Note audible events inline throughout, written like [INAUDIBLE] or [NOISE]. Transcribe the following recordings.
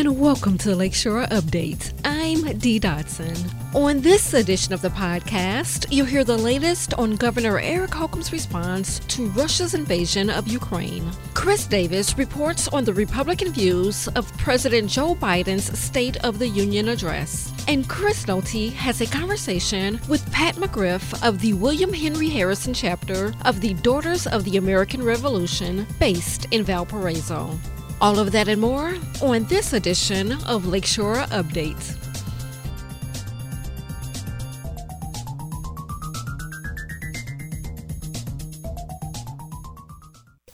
and welcome to Lakeshore Update. I'm Dee Dotson. On this edition of the podcast, you'll hear the latest on Governor Eric Holcomb's response to Russia's invasion of Ukraine. Chris Davis reports on the Republican views of President Joe Biden's State of the Union address. And Chris Nolte has a conversation with Pat McGriff of the William Henry Harrison chapter of the Daughters of the American Revolution, based in Valparaiso. All of that and more on this edition of Lakeshore Updates.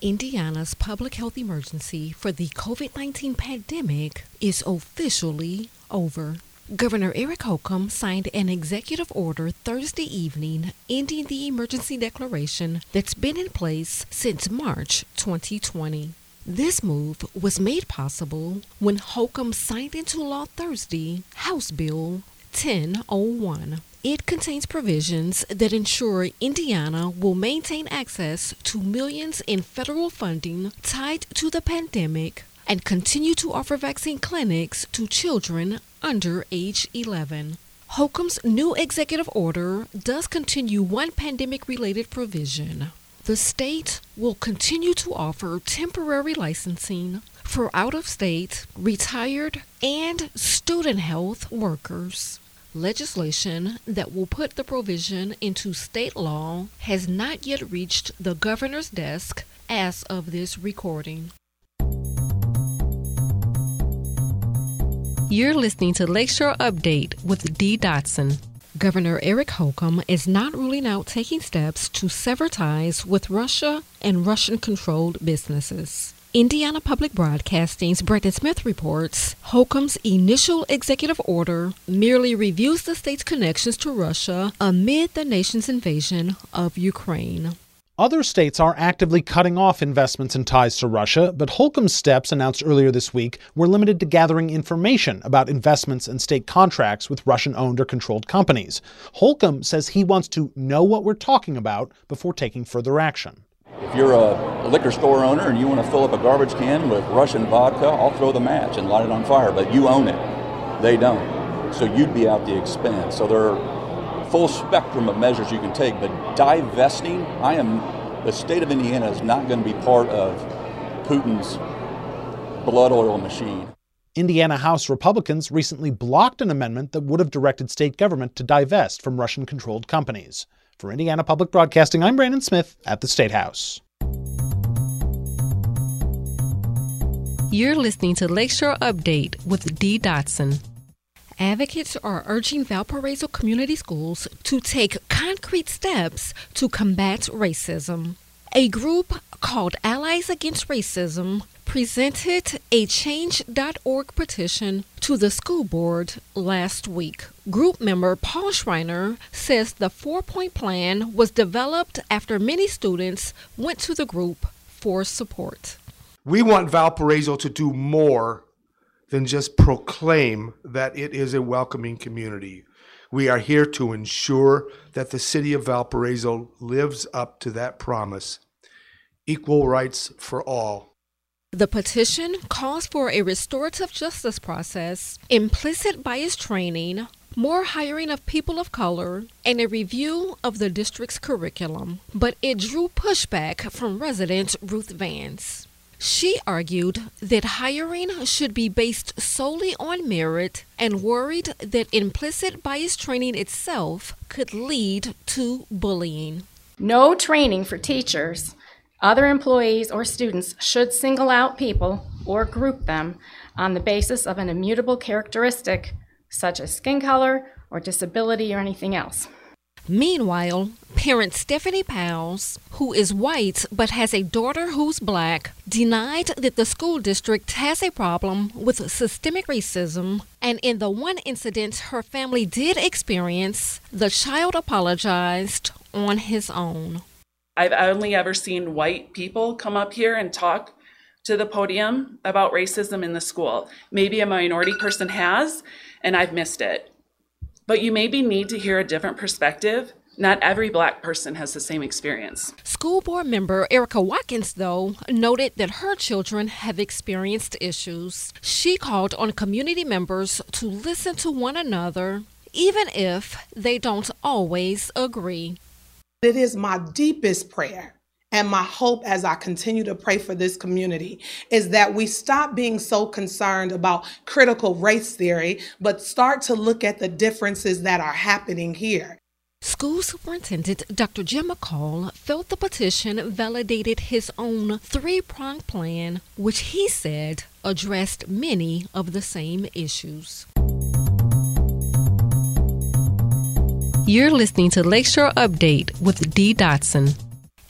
Indiana's public health emergency for the COVID 19 pandemic is officially over. Governor Eric Holcomb signed an executive order Thursday evening ending the emergency declaration that's been in place since March 2020. This move was made possible when Holcomb signed into law Thursday House Bill 1001. It contains provisions that ensure Indiana will maintain access to millions in federal funding tied to the pandemic and continue to offer vaccine clinics to children under age 11. Holcomb's new executive order does continue one pandemic related provision the state will continue to offer temporary licensing for out of state, retired, and student health workers. Legislation that will put the provision into state law has not yet reached the governor's desk as of this recording. You're listening to Lakeshore Update with Dee Dotson. Governor Eric Holcomb is not ruling out taking steps to sever ties with Russia and Russian controlled businesses. Indiana Public Broadcasting's Brandon Smith reports Holcomb's initial executive order merely reviews the state's connections to Russia amid the nation's invasion of Ukraine. Other states are actively cutting off investments and ties to Russia, but Holcomb's steps announced earlier this week were limited to gathering information about investments and state contracts with Russian owned or controlled companies. Holcomb says he wants to know what we're talking about before taking further action. If you're a liquor store owner and you want to fill up a garbage can with Russian vodka, I'll throw the match and light it on fire, but you own it. They don't. So you'd be out the expense. So there are full spectrum of measures you can take, but divesting, I am, the state of Indiana is not going to be part of Putin's blood oil machine. Indiana House Republicans recently blocked an amendment that would have directed state government to divest from Russian controlled companies. For Indiana Public Broadcasting, I'm Brandon Smith at the State House. You're listening to Lakeshore Update with Dee Dotson. Advocates are urging Valparaiso Community Schools to take concrete steps to combat racism. A group called Allies Against Racism presented a Change.org petition to the school board last week. Group member Paul Schreiner says the four point plan was developed after many students went to the group for support. We want Valparaiso to do more than just proclaim that it is a welcoming community. We are here to ensure that the city of Valparaiso lives up to that promise equal rights for all. The petition calls for a restorative justice process, implicit bias training, more hiring of people of color, and a review of the district's curriculum. But it drew pushback from resident Ruth Vance. She argued that hiring should be based solely on merit and worried that implicit bias training itself could lead to bullying. No training for teachers, other employees, or students should single out people or group them on the basis of an immutable characteristic such as skin color or disability or anything else. Meanwhile, parent Stephanie Powles, who is white but has a daughter who's black, denied that the school district has a problem with systemic racism, and in the one incident her family did experience, the child apologized on his own. I've only ever seen white people come up here and talk to the podium about racism in the school. Maybe a minority person has, and I've missed it but you maybe need to hear a different perspective Not every black person has the same experience. School board member Erica Watkins, though, noted that her children have experienced issues. She called on community members to listen to one another, even if they don't always agree. It is my deepest prayer and my hope as I continue to pray for this community is that we stop being so concerned about critical race theory, but start to look at the differences that are happening here. School Superintendent Dr. Jim McCall felt the petition validated his own three pronged plan, which he said addressed many of the same issues. You're listening to Lakeshore Update with Dee Dotson.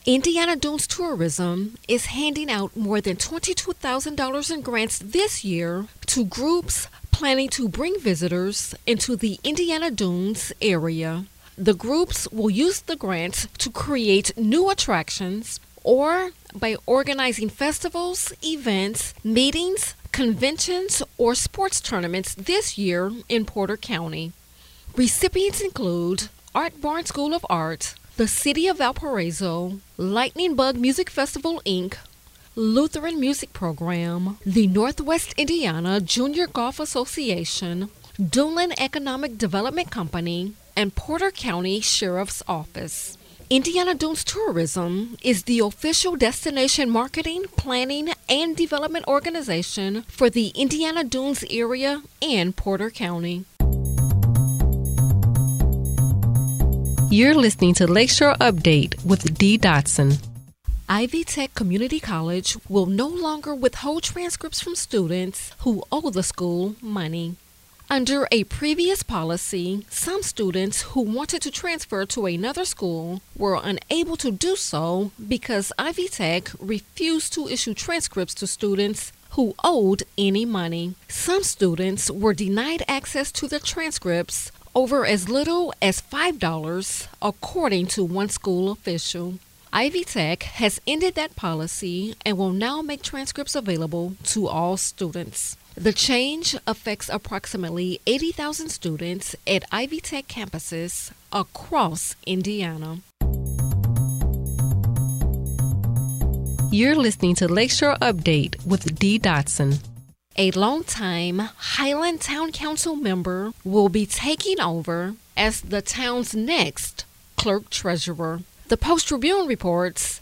Indiana Dunes Tourism is handing out more than $22,000 in grants this year to groups planning to bring visitors into the Indiana Dunes area. The groups will use the grants to create new attractions or by organizing festivals, events, meetings, conventions, or sports tournaments this year in Porter County. Recipients include Art Barn School of Art, the City of Valparaiso, Lightning Bug Music Festival Inc., Lutheran Music Program, the Northwest Indiana Junior Golf Association, Duneland Economic Development Company, and Porter County Sheriff's Office. Indiana Dunes Tourism is the official destination marketing, planning, and development organization for the Indiana Dunes area and Porter County. You're listening to Lakeshore Update with Dee Dotson. Ivy Tech Community College will no longer withhold transcripts from students who owe the school money. Under a previous policy, some students who wanted to transfer to another school were unable to do so because Ivy Tech refused to issue transcripts to students who owed any money. Some students were denied access to their transcripts over as little as $5, according to one school official. Ivy Tech has ended that policy and will now make transcripts available to all students. The change affects approximately 80,000 students at Ivy Tech campuses across Indiana. You're listening to Lakeshore Update with Dee Dotson. A longtime Highland Town Council member will be taking over as the town's next clerk treasurer. The Post Tribune reports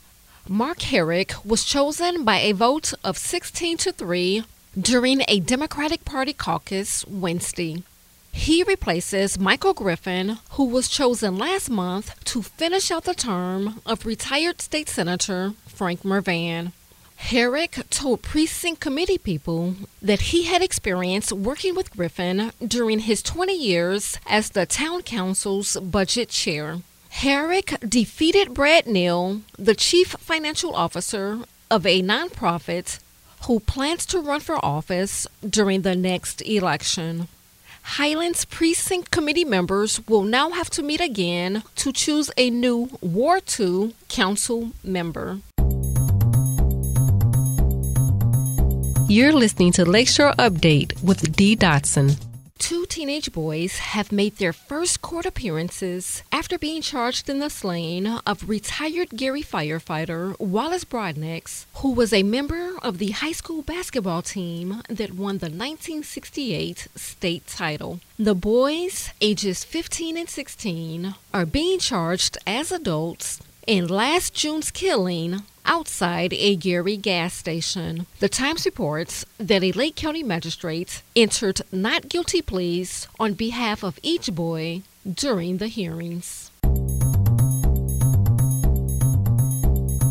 Mark Herrick was chosen by a vote of 16 to 3 during a Democratic Party caucus Wednesday. He replaces Michael Griffin, who was chosen last month to finish out the term of retired state senator Frank Mrvan. Herrick told precinct committee people that he had experience working with Griffin during his 20 years as the town council's budget chair. Herrick defeated Brad Neal, the chief financial officer of a nonprofit who plans to run for office during the next election. Highlands Precinct Committee members will now have to meet again to choose a new War 2 council member. You're listening to Lakeshore Update with Dee Dotson. Two teenage boys have made their first court appearances after being charged in the slaying of retired Gary firefighter Wallace Broadnax, who was a member of the high school basketball team that won the 1968 state title. The boys, ages 15 and 16, are being charged as adults in last June's killing outside a Gary gas station. The Times reports that a Lake County magistrate entered not guilty pleas on behalf of each boy during the hearings.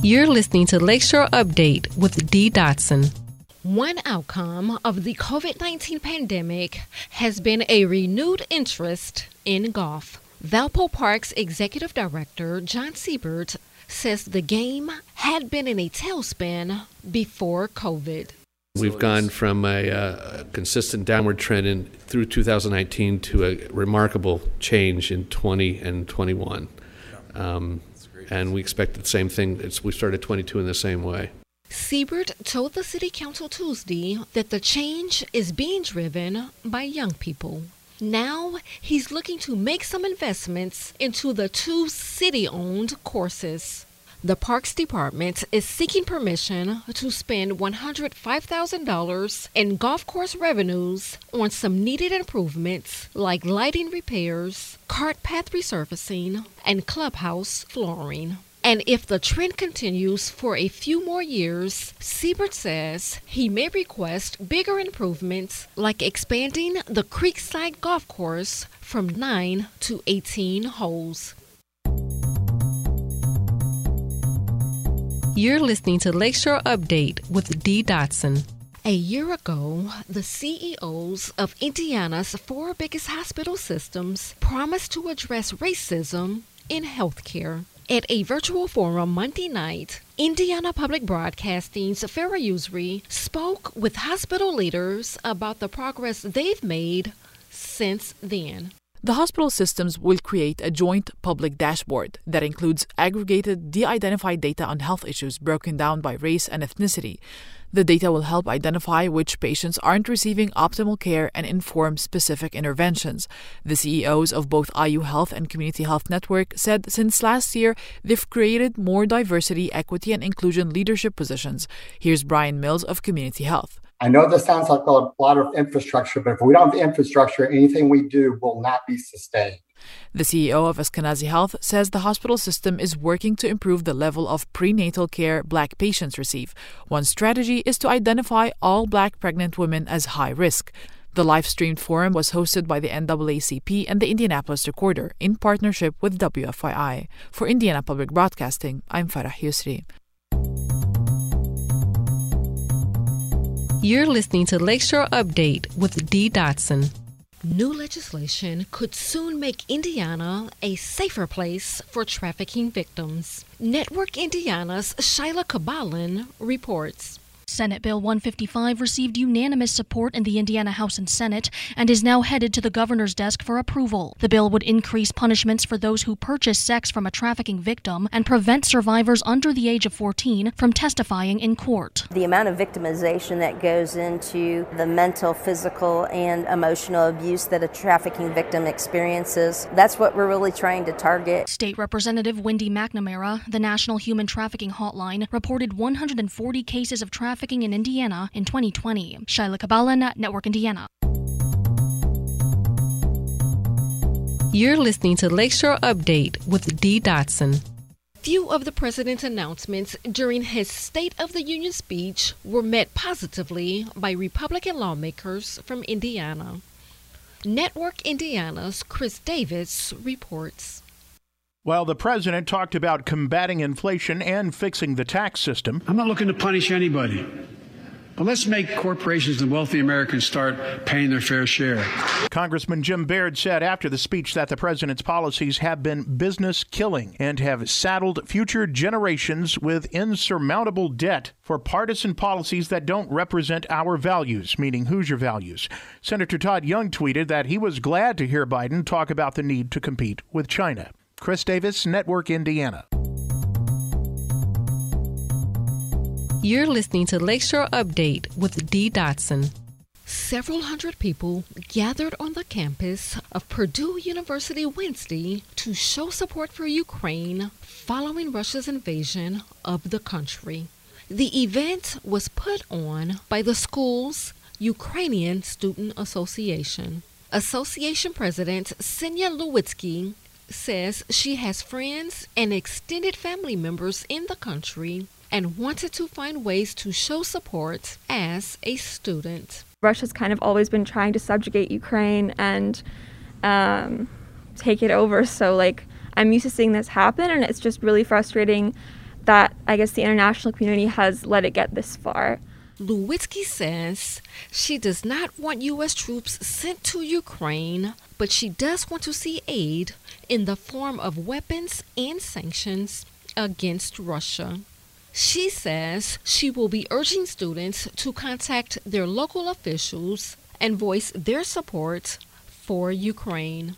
You're listening to Lakeshore Update with Dee Dotson. One outcome of the COVID 19 pandemic has been a renewed interest in golf. Valpo Park's executive director, John Siebert, says the game had been in a tailspin before COVID. We've gone from a, uh, consistent downward trend in, through 2019 to a remarkable change in 20 and 21. Um, and we expect the same thing. It's, we started 22 in the same way. Siebert told the City Council Tuesday that the change is being driven by young people. Now he's looking to make some investments into the two city owned courses. The Parks Department is seeking permission to spend $105,000 in golf course revenues on some needed improvements like lighting repairs, cart path resurfacing, and clubhouse flooring. And if the trend continues for a few more years, Siebert says he may request bigger improvements like expanding the Creekside Golf Course from 9 to 18 holes. You're listening to Lakeshore Update with Dee Dotson. A year ago, the CEOs of Indiana's four biggest hospital systems promised to address racism in healthcare. At a virtual forum Monday night, Indiana Public Broadcasting's Farah Yousry spoke with hospital leaders about the progress they've made since then. The hospital systems will create a joint public dashboard that includes aggregated, de identified data on health issues broken down by race and ethnicity. The data will help identify which patients aren't receiving optimal care and inform specific interventions. The CEOs of both IU Health and Community Health Network said since last year they've created more diversity, equity, and inclusion leadership positions. Here's Bryan Mills of Community Health. I know this sounds like a lot of infrastructure, but if we don't have infrastructure, anything we do will not be sustained. The CEO of Eskenazi Health says the hospital system is working to improve the level of prenatal care black patients receive. One strategy is to identify all black pregnant women as high risk. The live streamed forum was hosted by the NAACP and the Indianapolis Recorder in partnership with WFYI. For Indiana Public Broadcasting, I'm Farah Yousry. You're listening to Lakeshore Update with Dee Dotson. New legislation could soon make Indiana a safer place for trafficking victims. Network Indiana's Shyla Kabalan reports. Senate Bill 155 received unanimous support in the Indiana House and Senate and is now headed to the governor's desk for approval. The bill would increase punishments for those who purchase sex from a trafficking victim and prevent survivors under the age of 14 from testifying in court. The amount of victimization that goes into the mental, physical, and emotional abuse that a trafficking victim experiences, that's what we're really trying to target. State Representative Wendy McNamara, the National Human Trafficking Hotline, reported 140 cases of trafficking trafficking in Indiana in 2020. Shyla Kabalan, Network Indiana. You're listening to Lakeshore Update with Dee Dotson. Few of the president's announcements during his State of the Union speech were met positively by Republican lawmakers from Indiana. Network Indiana's Chris Davis reports. While the president talked about combating inflation and fixing the tax system, I'm not looking to punish anybody. But let's make corporations and wealthy Americans start paying their fair share. Congressman Jim Baird said after the speech that the president's policies have been business killing and have saddled future generations with insurmountable debt for partisan policies that don't represent our values, meaning Hoosier values. Senator Todd Young tweeted that he was glad to hear Biden talk about the need to compete with China. Chris Davis, Network Indiana. You're listening to Lakeshore Update with Dee Dotson. Several hundred people gathered on the campus of Purdue University Wednesday to show support for Ukraine following Russia's invasion of the country. The event was put on by the school's Ukrainian Student Association. Association President Senya Lewitsky says she has friends and extended family members in the country and wanted to find ways to show support as a student. Russia's kind of always been trying to subjugate Ukraine and um, take it over. So, like, I'm used to seeing this happen, and it's just really frustrating that I guess the international community has let it get this far. Lewitsky says she does not want U.S. troops sent to Ukraine, but she does want to see aid in the form of weapons and sanctions against Russia. She says she will be urging students to contact their local officials and voice their support for Ukraine.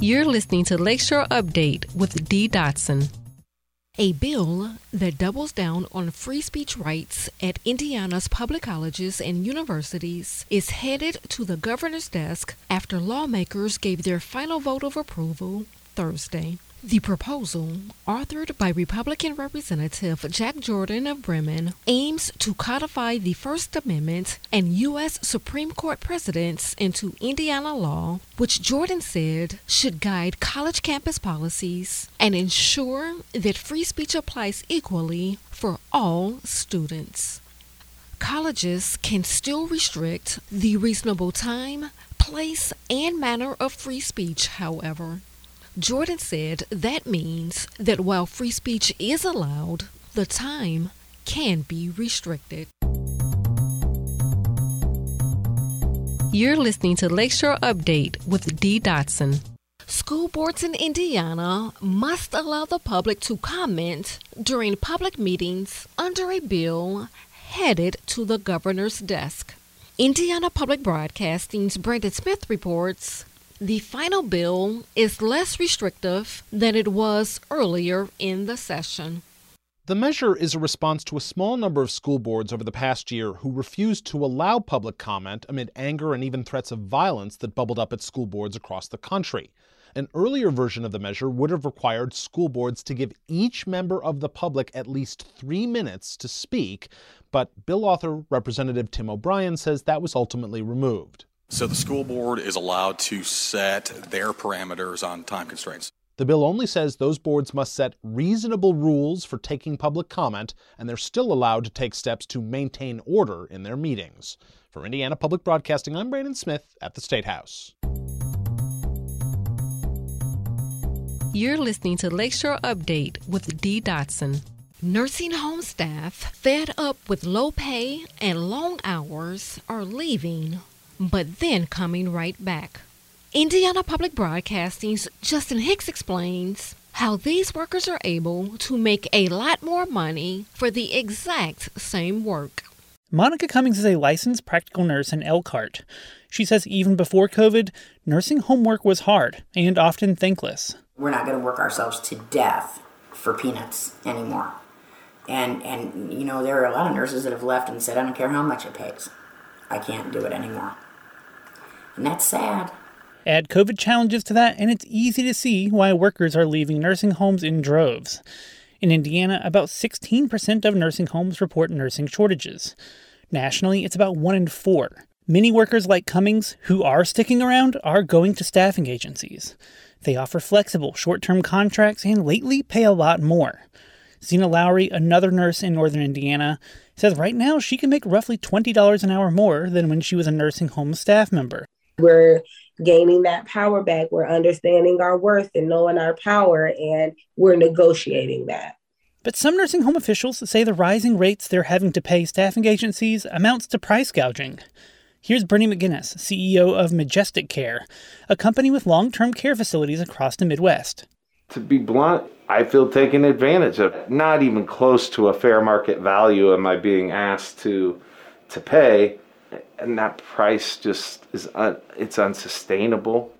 You're listening to Lakeshore Update with Dee Dotson. A bill that doubles down on free speech rights at Indiana's public colleges and universities is headed to the governor's desk after lawmakers gave their final vote of approval Thursday. The proposal, authored by Republican Representative Jack Jordan of Bremen, aims to codify the First Amendment and U.S. Supreme Court precedents into Indiana law, which Jordan said should guide college campus policies and ensure that free speech applies equally for all students. Colleges can still restrict the reasonable time, place, and manner of free speech, however. Jordan said that means that while free speech is allowed, the time can be restricted. You're listening to Lakeshore Update with Dee Dotson. School boards in Indiana must allow the public to comment during public meetings under a bill headed to the governor's desk. Indiana Public Broadcasting's Brandon Smith reports the final bill is less restrictive than it was earlier in the session. The measure is a response to a small number of school boards over the past year who refused to allow public comment amid anger and even threats of violence that bubbled up at school boards across the country. An earlier version of the measure would have required school boards to give each member of the public at least three minutes to speak, but bill author Representative Tim O'Brien says that was ultimately removed. So the school board is allowed to set their parameters on time constraints. The bill only says those boards must set reasonable rules for taking public comment, and they're still allowed to take steps to maintain order in their meetings. For Indiana Public Broadcasting, I'm Brandon Smith at the State House. You're listening to Lakeshore Update with Dee Dotson. Nursing home staff, fed up with low pay and long hours, are leaving but then coming right back. Indiana Public Broadcasting's Justin Hicks explains how these workers are able to make a lot more money for the exact same work. Monica Cummings is a licensed practical nurse in Elkhart. She says even before COVID, nursing home work was hard and often thankless. We're not going to work ourselves to death for peanuts anymore. And and you know there are a lot of nurses that have left and said I don't care how much it pays. I can't do it anymore. And that's sad. Add COVID challenges to that, and it's easy to see why workers are leaving nursing homes in droves. In Indiana, about 16% of nursing homes report nursing shortages. Nationally, it's about 1 in 4. Many workers like Cummings, who are sticking around, are going to staffing agencies. They offer flexible, short term contracts and lately pay a lot more. Zena Lowry, another nurse in northern Indiana, says right now she can make roughly $20 an hour more than when she was a nursing home staff member. We're gaining that power back. We're understanding our worth and knowing our power, and we're negotiating that. But some nursing home officials say the rising rates they're having to pay staffing agencies amounts to price gouging. Here's Bernie McGinnis, CEO of Majestic Care, a company with long term care facilities across the Midwest. To be blunt, I feel taken advantage of. Not even close to a fair market value am I being asked to to pay and that price just is un- it's unsustainable.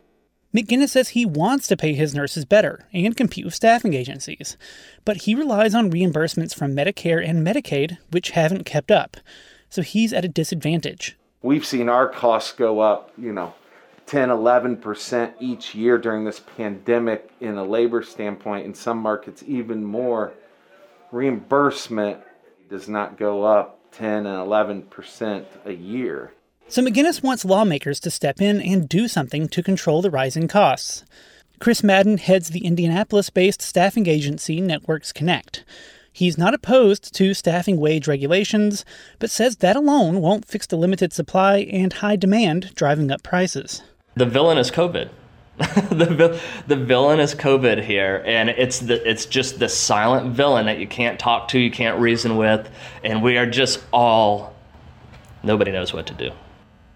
McGinnis says he wants to pay his nurses better and compete with staffing agencies, but he relies on reimbursements from Medicare and Medicaid, which haven't kept up. So he's at a disadvantage. We've seen our costs go up, you know, 10, 11% each year during this pandemic in a labor standpoint. In some markets, even more. Reimbursement does not go up 10 and 11% a year. So McGinnis wants lawmakers to step in and do something to control the rising costs. Chris Madden heads the Indianapolis based staffing agency Networks Connect. He's not opposed to staffing wage regulations, but says that alone won't fix the limited supply and high demand driving up prices. The villain is COVID. [LAUGHS] the the villain is COVID here, and it's the it's just the silent villain that you can't talk to, you can't reason with, and we are just all nobody knows what to do.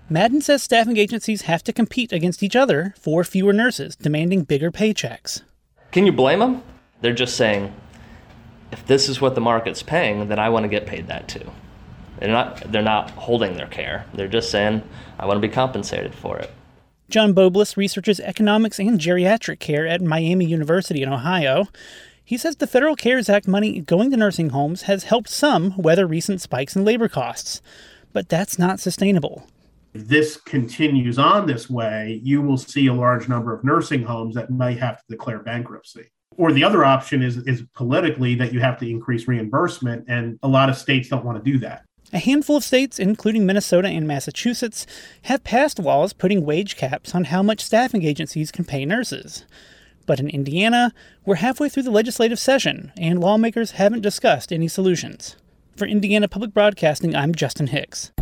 Madden says staffing agencies have to compete against each other for fewer nurses, demanding bigger paychecks. Can you blame them? They're just saying, if this is what the market's paying, then I want to get paid that too. They're not they're not holding their care. They're just saying, I want to be compensated for it. John Bowblis researches economics and geriatric care at Miami University in Ohio. He says the Federal CARES Act money going to nursing homes has helped some weather recent spikes in labor costs, but that's not sustainable. If this continues on this way, you will see a large number of nursing homes that may have to declare bankruptcy. Or the other option is, is politically that you have to increase reimbursement, and a lot of states don't want to do that. A handful of states, including Minnesota and Massachusetts, have passed laws putting wage caps on how much staffing agencies can pay nurses. But in Indiana, we're halfway through the legislative session, and lawmakers haven't discussed any solutions. For Indiana Public Broadcasting, I'm Justin Hicks.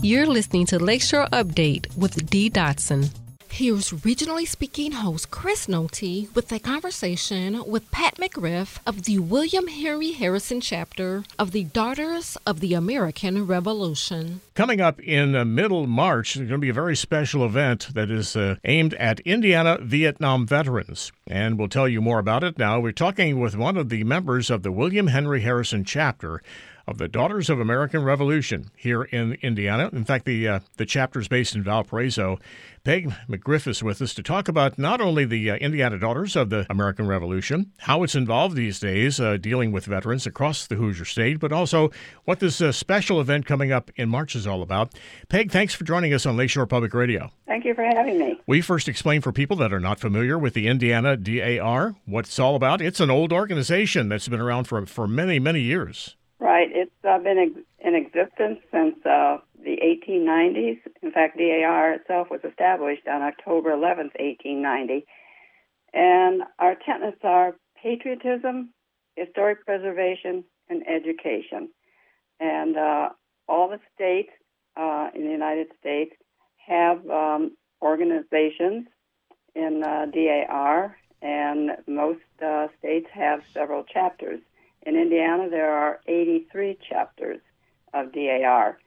You're listening to Lakeshore Update with Dee Dotson. Here's regionally speaking host Chris Nolte with a conversation with Pat McGriff of the William Henry Harrison chapter of the Daughters of the American Revolution. Coming up in uh, middle March, there's going to be a very special event that is uh, aimed at Indiana Vietnam veterans. And we'll tell you more about it now. We're talking with one of the members of the William Henry Harrison chapter of the Daughters of American Revolution here in Indiana. In fact, the uh, the chapter is based in Valparaiso. Peg McGriff is with us to talk about not only the uh, Indiana Daughters of the American Revolution, how it's involved these days uh, dealing with veterans across the Hoosier State, but also what this uh, special event coming up in March is all about. Peg, thanks for joining us on Lakeshore Public Radio. Thank you for having me. We first explain for people that are not familiar with the Indiana DAR what it's all about. It's an old organization that's been around for, for many, many years. Right. It's uh, been ex- in existence since uh, the 1890s. In fact, DAR itself was established on October 11th, 1890. And our tenets are patriotism, historic preservation, and education. And uh, all the states uh, in the United States have um, organizations in uh, DAR, and most uh, states have several chapters. In Indiana, there are 83 chapters of DAR.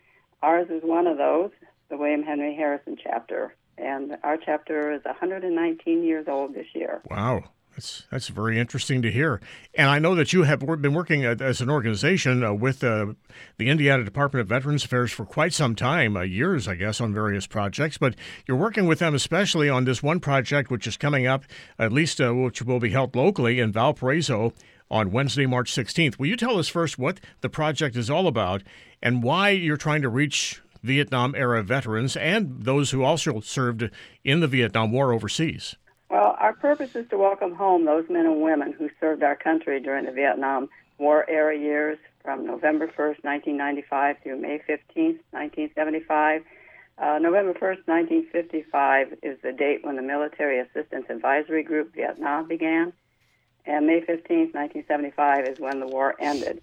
Ours is one of those, the William Henry Harrison chapter, and our chapter is 119 years old this year. Wow. That's, that's very interesting to hear. And I know that you have been working as an organization uh, with uh, the Indiana Department of Veterans Affairs for quite some time, uh, years, I guess, on various projects. But you're working with them especially on this one project, which is coming up, at least which will be held locally in Valparaiso on Wednesday, March 16th. Will you tell us first what the project is all about and why you're trying to reach Vietnam era veterans and those who also served in the Vietnam War overseas? Well, our purpose is to welcome home those men and women who served our country during the Vietnam War era years from November 1st, 1995 through May 15th, 1975. Uh, November 1st, 1955 is the date when the Military Assistance Advisory Group Vietnam began and May 15, 1975 is when the war ended.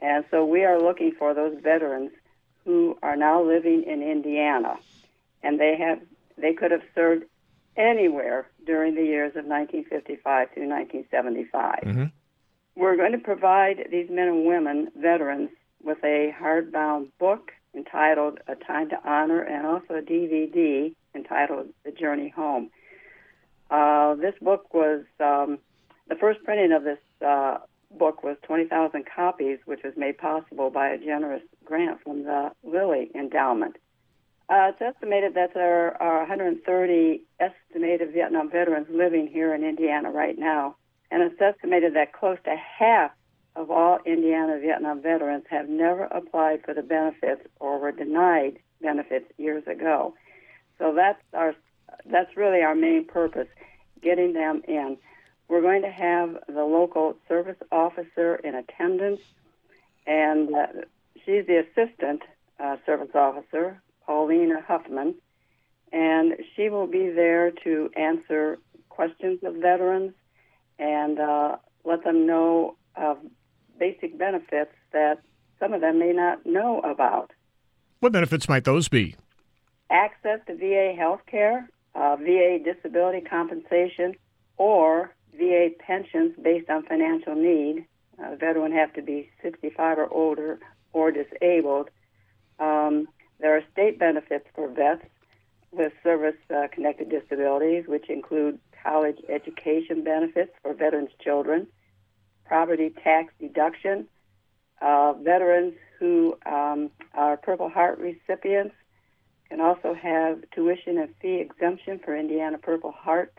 And so we are looking for those veterans who are now living in Indiana, and they have they could have served anywhere during the years of 1955 through 1975. Mm-hmm. We're going to provide these men and women, veterans, with a hardbound book entitled A Time to Honor and also a DVD entitled The Journey Home. Uh, this book was um, the first printing of this uh, book was 20,000 copies, which was made possible by a generous grant from the Lilly Endowment. Uh, it's estimated that there are 130 estimated Vietnam veterans living here in Indiana right now, and it's estimated that close to half of all Indiana Vietnam veterans have never applied for the benefits or were denied benefits years ago. So that's our that's really our main purpose, getting them in. We're going to have the local service officer in attendance, and uh, she's the assistant uh, service officer, Paulina Huffman, and she will be there to answer questions of veterans and uh, let them know of basic benefits that some of them may not know about. What benefits might those be? Access to VA health care, uh, VA disability compensation, or VA pensions based on financial need. Uh, the veteran have to be 65 or older or disabled. Um, there are state benefits for vets with service-connected uh, disabilities, which include college education benefits for veterans' children, property tax deduction. Uh, veterans who um, are Purple Heart recipients can also have tuition and fee exemption for Indiana Purple Heart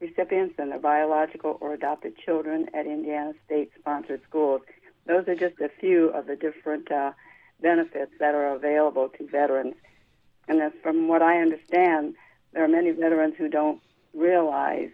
recipients and their biological or adopted children at Indiana state sponsored schools. Those are just a few of the different uh, benefits that are available to veterans. And that's from what I understand, there are many veterans who don't realize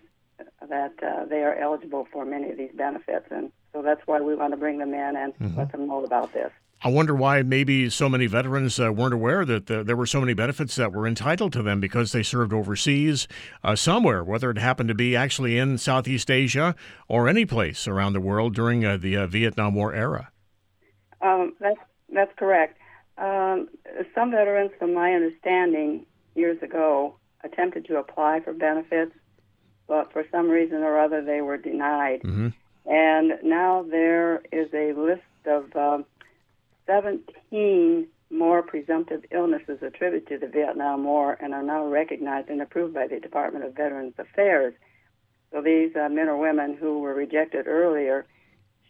that uh, they are eligible for many of these benefits. And so that's why we want to bring them in and mm-hmm. let them know about this. I wonder why maybe so many veterans uh, weren't aware that the, there were so many benefits that were entitled to them because they served overseas uh, somewhere, whether it happened to be actually in Southeast Asia or any place around the world during uh, the uh, Vietnam War era. Um, that's that's correct. Um, some veterans, from my understanding, years ago attempted to apply for benefits, but for some reason or other they were denied. Mm-hmm. And now there is a list of um, 17 more presumptive illnesses attributed to the Vietnam War and are now recognized and approved by the Department of Veterans Affairs. So these uh, men or women who were rejected earlier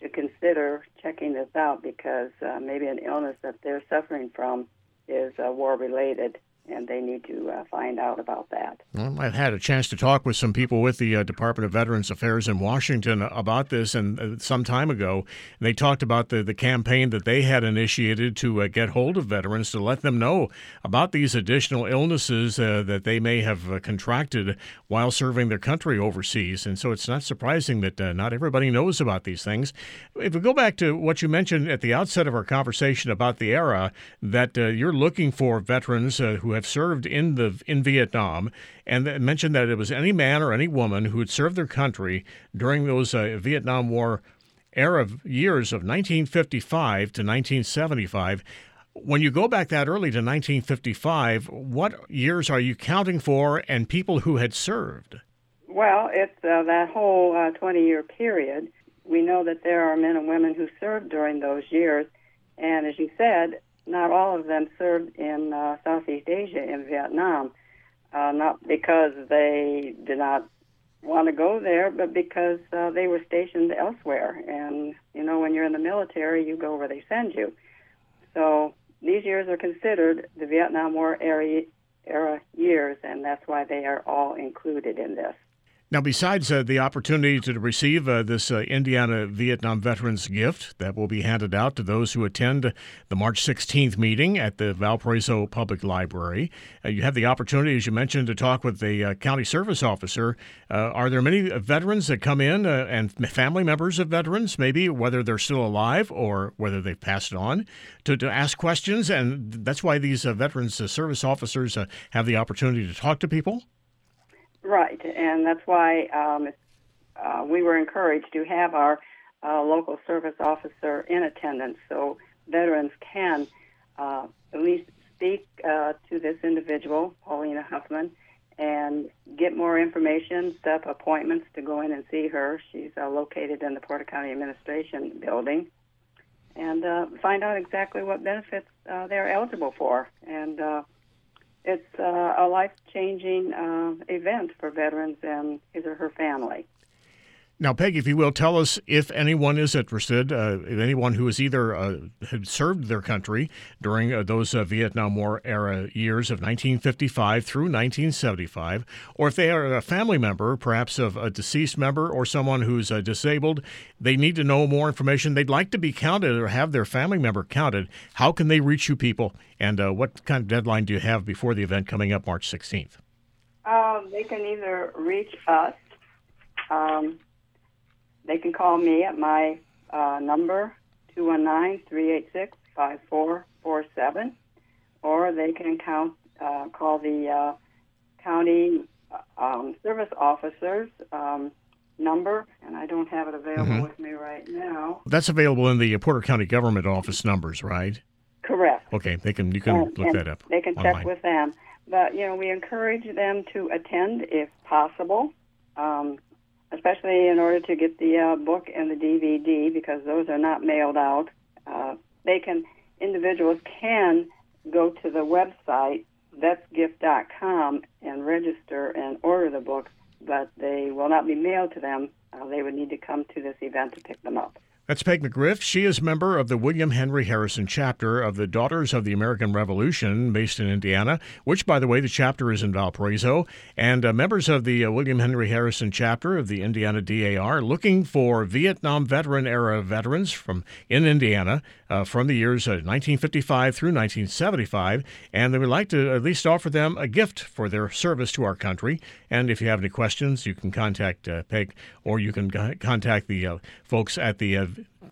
should consider checking this out because uh, maybe an illness that they're suffering from is uh, war related and they need to uh, find out about that. Well, I've had a chance to talk with some people with the uh, Department of Veterans Affairs in Washington about this, and uh, some time ago, they talked about the, the campaign that they had initiated to uh, get hold of veterans to let them know about these additional illnesses uh, that they may have uh, contracted while serving their country overseas. And so it's not surprising that not everybody knows about these things. If we go back to what you mentioned at the outset of our conversation about the era, that you're looking for veterans who have served in the in Vietnam, and mentioned that it was any man or any woman who had served their country during those uh, Vietnam War era years of 1955 to 1975. When you go back that early to 1955, what years are you counting for, and people who had served? Well, it's uh, that whole 20-year uh, period. We know that there are men and women who served during those years, and as you said, not all of them served in uh, Southeast Asia in Vietnam, uh, not because they did not want to go there, but because uh, they were stationed elsewhere. And you know, when you're in the military, you go where they send you. So these years are considered the Vietnam War era, era years, and that's why they are all included in this. Now, besides uh, the opportunity to receive uh, this uh, Indiana Vietnam Veterans gift that will be handed out to those who attend the March 16th meeting at the Valparaiso Public Library, uh, you have the opportunity, as you mentioned, to talk with the uh, county service officer. Uh, are there many veterans that come in and family members of veterans, maybe whether they're still alive or whether they've passed on, to, to ask questions? And that's why these veterans service officers have the opportunity to talk to people? Right, and that's why um, uh, we were encouraged to have our uh, local service officer in attendance so veterans can uh, at least speak uh, to this individual, Paulina Huffman, and get more information, set up appointments to go in and see her. She's uh, located in the Porter County Administration building. And uh, find out exactly what benefits they're eligible for. And it's uh, a life changing uh, event for veterans and his or her family. Now, Peggy, if you will, tell us if anyone is interested, uh, if anyone who has either uh, had served their country during uh, those uh, Vietnam War era years of 1955 through 1975, or if they are a family member, perhaps of a deceased member or someone who's uh, disabled, they need to know more information. They'd like to be counted or have their family member counted. How can they reach you people? And uh, what kind of deadline do you have before the event coming up March 16th? Um, they can either reach us. Um, they can call me at my uh, number, 219-386-5447, or they can count, uh, call the uh, county uh, um, service officers um, number, and I don't have it available mm-hmm. with me right now. That's available in the Porter County government office numbers, right? Correct. Okay, they can you can and, look and that up. They can online. check with them, but you know we encourage them to attend if possible. Um, especially in order to get the uh, book and the DVD because those are not mailed out. Uh, they can individuals can go to the website vetsgift.com and register and order the books, but they will not be mailed to them. Uh, they would need to come to this event to pick them up. That's Peg McGriff. She is a member of the William Henry Harrison chapter of the Daughters of the American Revolution, based in Indiana, which, by the way, the chapter is in Valparaiso. And uh, members of the uh, William Henry Harrison chapter of the Indiana DAR looking for Vietnam veteran era veterans from in Indiana uh, from the years 1955 uh, through 1975. And they would like to at least offer them a gift for their service to our country. And if you have any questions, you can contact uh, Peg or you can contact the uh, folks at the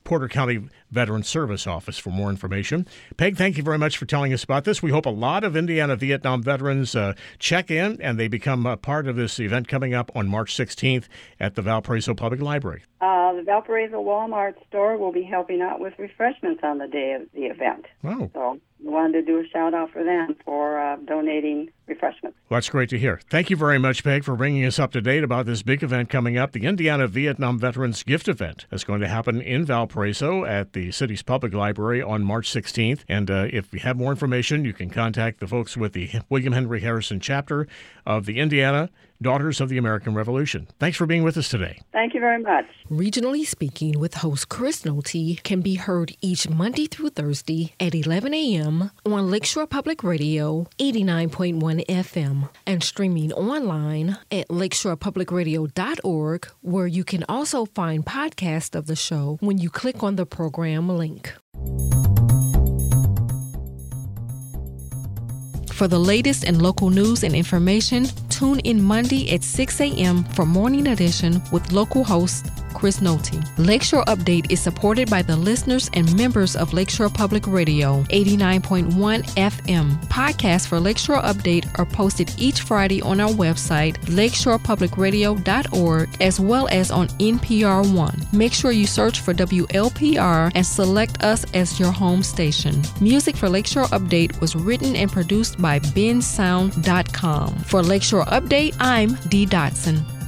Porter County Veteran Service Office for more information. Peg, thank you very much for telling us about this. We hope a lot of Indiana Vietnam veterans uh, check in and they become a part of this event coming up on March 16th at the Valparaiso Public Library. Uh, the Valparaiso Walmart store will be helping out with refreshments on the day of the event. Oh. So wanted to do a shout out for them for uh, donating refreshments. Well, that's great to hear. Thank you very much, Peg, for bringing us up to date about this big event coming up, the Indiana Vietnam Veterans Gift Event. That's going to happen in Valparaiso at the city's public library on March 16th. And uh, if you have more information, you can contact the folks with the William Henry Harrison chapter of the Indiana Daughters of the American Revolution. Thanks for being with us today. Thank you very much. Regionally Speaking with host Chris Nolte can be heard each Monday through Thursday at 11 a.m. on Lakeshore Public Radio 89.1 FM and streaming online at lakeshorepublicradio.org, where you can also find podcasts of the show when you click on the program link. For the latest in local news and information, tune in Monday at 6 a.m. for Morning Edition with local host Chris Nolte. Lakeshore Update is supported by the listeners and members of Lakeshore Public Radio, 89.1 FM. Podcasts for Lakeshore Update are posted each Friday on our website, lakeshorepublicradio.org, as well as on NPR One. Make sure you search for WLPR and select us as your home station. Music for Lakeshore Update was written and produced by bensound.com. For Lakeshore Update, I'm Dee Dotson.